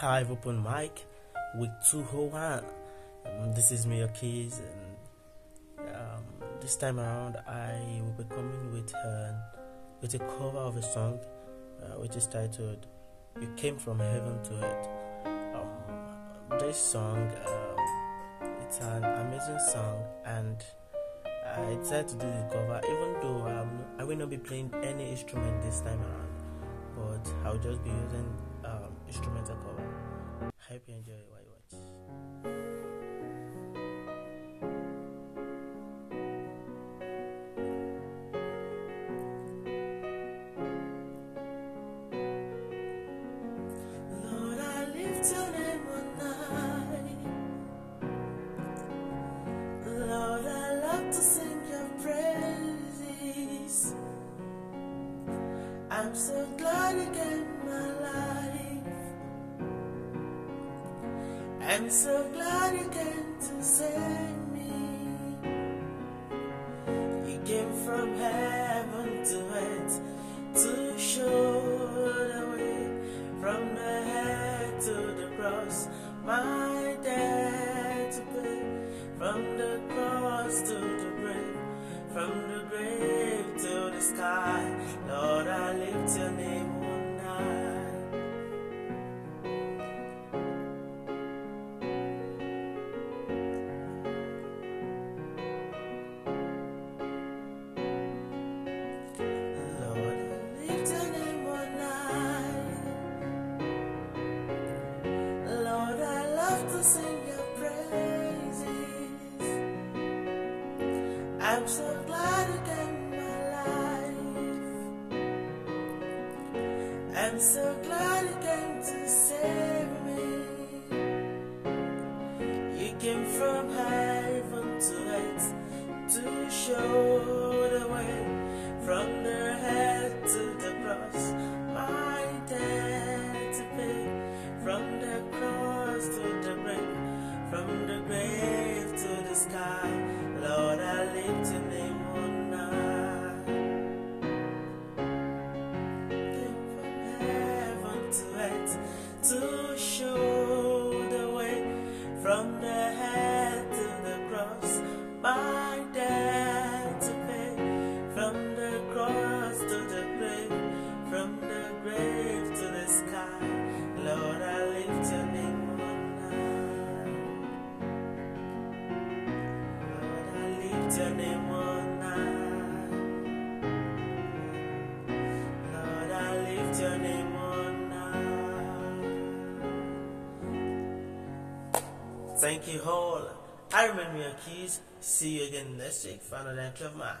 Hive Open Mic week 201. Um, this is Mayor Keys, and um, this time around I will be coming with uh, with a cover of a song uh, which is titled "You Came from Heaven to Earth." Um, this song, um, it's an amazing song, and I decided to do the cover, even though I will not be playing any instrument this time around, but I'll just be using um, instrumental cover. Hope you enjoy while you watch. I I. I'm so glad you gave my life. I'm so glad you came to save me. You came from heaven to earth to show the way from the head to the cross. My debt to pay from the cross to the grave, from the grave to the sky. Lord, I lift your name I'm so glad you came my life. I'm so glad to save me. You came from heaven to earth to show sky. Lord, I lift your Thank you all. I remember your keys. See you again next week for another of mine.